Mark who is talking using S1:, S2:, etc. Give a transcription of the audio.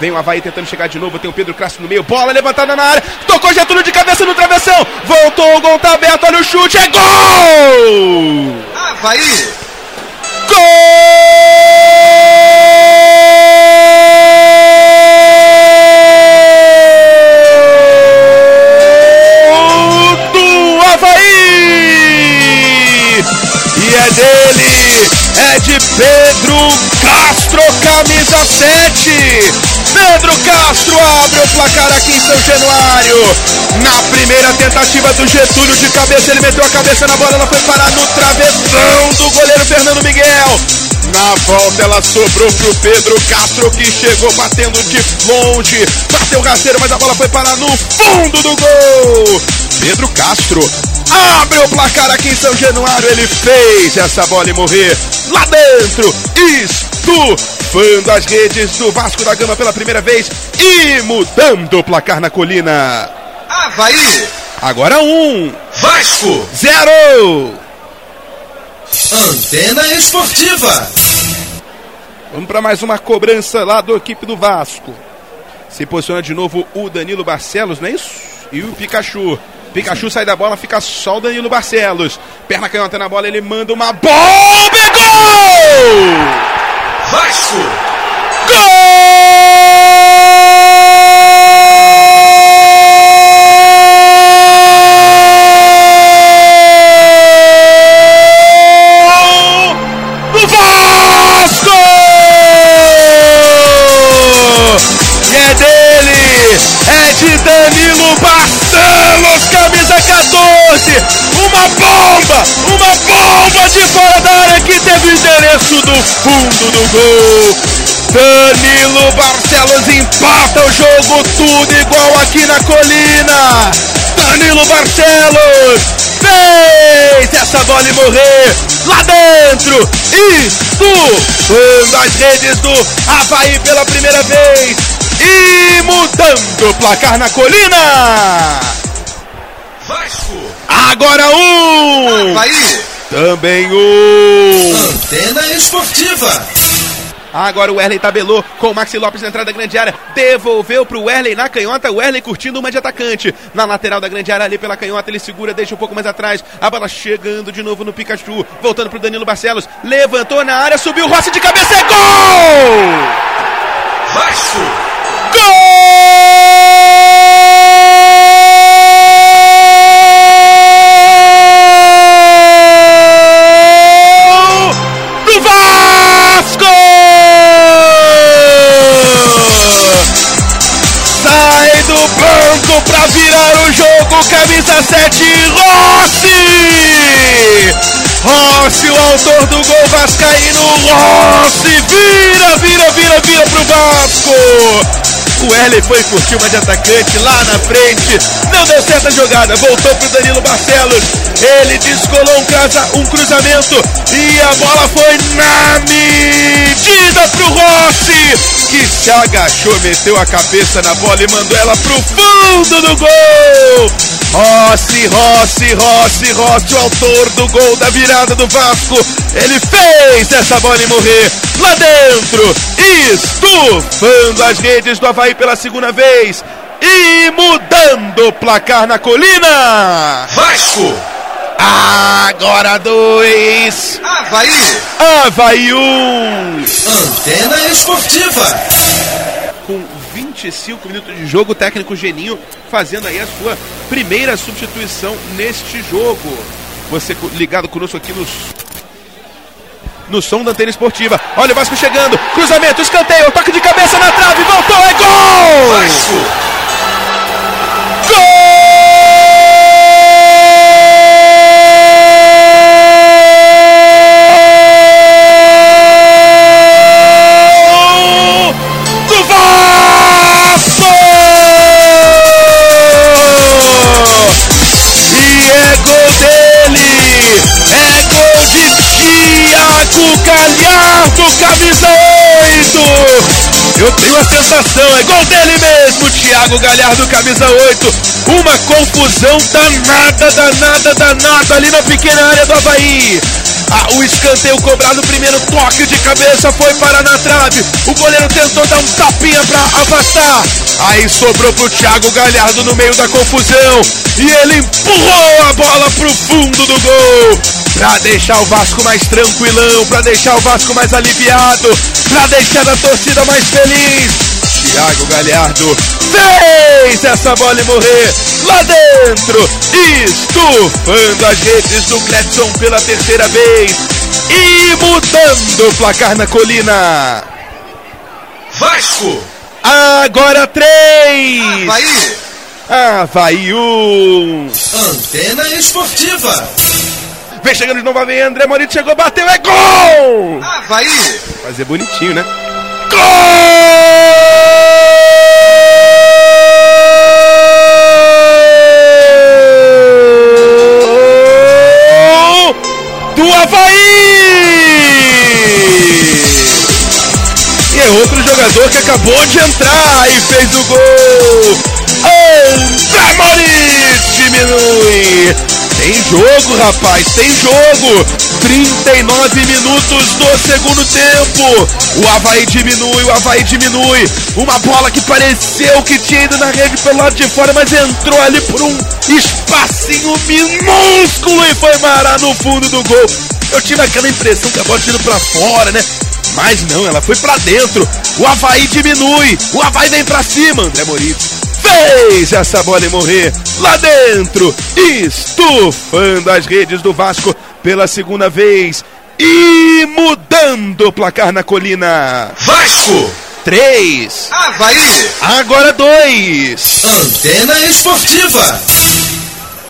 S1: Vem o Havaí tentando chegar de novo. Tem o Pedro Castro no meio. Bola levantada na área. Tocou Getúlio de cabeça no travessão. Voltou, o gol tá aberto. Olha o chute. É gol!
S2: Havaí!
S1: Gol do Havaí! E é dele, é de Pedro Castro, camisa 7. Pedro Castro abre o placar aqui em São Januário. Na primeira tentativa do Getúlio de cabeça, ele meteu a cabeça na bola, ela foi parar no travessão do goleiro Fernando Miguel. Na volta ela sobrou pro Pedro Castro que chegou batendo de longe. Bateu rasteiro, mas a bola foi parar no fundo do gol. Pedro Castro abre o placar aqui em São Januário. Ele fez essa bola morrer lá dentro. Estufando as redes do Vasco da Gama pela primeira vez e mudando o placar na colina.
S2: Havaí!
S1: Agora um,
S2: Vasco!
S1: zero.
S2: Antena Esportiva!
S1: Vamos para mais uma cobrança lá do equipe do Vasco. Se posiciona de novo o Danilo Barcelos, não é isso? E o Pikachu. Pikachu sai da bola, fica só o Danilo Barcelos. Perna canhota na bola, ele manda uma bola. Pegou!
S2: Vasco!
S1: Gol do Vasco! E é dele, é de Danilo Barcelos, camisa 14. Uma bomba, uma bomba de fora da área que teve o endereço do fundo do gol. Danilo Barcelos empata o jogo, tudo igual aqui na colina. Danilo Barcelos fez essa bola morrer lá dentro. Estufando as redes do Havaí pela primeira vez e mudando o placar na colina.
S2: Vasco!
S1: Agora um,
S2: Havaí!
S1: também um.
S2: Antena Esportiva!
S1: Agora o Werley tabelou com o Maxi Lopes na entrada da grande área. Devolveu pro Werley na canhota. O Werley curtindo uma de atacante. Na lateral da grande área ali pela canhota. Ele segura, deixa um pouco mais atrás. A bola chegando de novo no Pikachu. Voltando pro Danilo Barcelos. Levantou na área, subiu o Rossi de cabeça. É gol!
S2: Vasco!
S1: Gol camisa 7, Rossi! Rossi, o autor do gol vascaíno, Rossi! Vira, vira, vira, vira pro Vasco! O Erley foi curtir uma de atacante lá na frente. Não deu certa jogada. Voltou pro Danilo Barcelos. Ele descolou um, casa, um cruzamento. E a bola foi na se agachou, meteu a cabeça na bola e mandou ela pro fundo do gol. Rossi, Rossi, Rossi, Rossi, o autor do gol da virada do Vasco. Ele fez essa bola morrer lá dentro, estufando as redes do Havaí pela segunda vez e mudando o placar na colina.
S2: Vasco!
S1: Agora dois,
S2: Havaí!
S1: Havaí um.
S2: Antena Esportiva!
S1: Com 25 minutos de jogo, o técnico Geninho fazendo aí a sua primeira substituição neste jogo. Você ligado conosco aqui nos no som da antena esportiva. Olha o Vasco chegando, cruzamento, escanteio, toque de cabeça na trave, voltou, é gol!
S2: Vasco!
S1: Camisa 8! Eu tenho a sensação, é gol dele mesmo, Thiago Galhardo, camisa 8. Uma confusão danada, danada, danada ali na pequena área do Havaí. Ah, o escanteio cobrado, primeiro toque de cabeça foi para na trave. O goleiro tentou dar um tapinha para afastar. Aí sobrou pro Thiago Galhardo no meio da confusão. E ele empurrou a bola pro fundo do gol. Pra deixar o Vasco mais tranquilão, pra deixar o Vasco mais aliviado, pra deixar a torcida mais feliz. Thiago Galhardo fez essa bola morrer lá dentro, estufando as redes do Cletson pela terceira vez e mudando o placar na colina.
S2: Vasco.
S1: Agora três.
S2: Havaí.
S1: Havaí um.
S2: Antena Esportiva.
S1: Vem chegando de novo a vez, André Morito chegou, bateu, é gol!
S2: Havaí.
S1: Fazer bonitinho, né? Gol do Havaí! E é outro jogador que acabou de entrar e fez o gol. André Moritz diminui. Tem jogo, rapaz, tem jogo. 39 minutos do segundo tempo. O Havaí diminui, o Havaí diminui. Uma bola que pareceu que tinha ido na rede pelo lado de fora, mas entrou ali por um espacinho minúsculo e foi marar no fundo do gol. Eu tive aquela impressão que a bola tinha ido pra fora, né? Mas não, ela foi pra dentro. O Havaí diminui. O Havaí vem pra cima, André Moritz. Fez essa bola morrer lá dentro, estufando as redes do Vasco pela segunda vez e mudando o placar na colina.
S2: Vasco.
S1: 3,
S2: Havaí.
S1: agora 2.
S2: Antena Esportiva.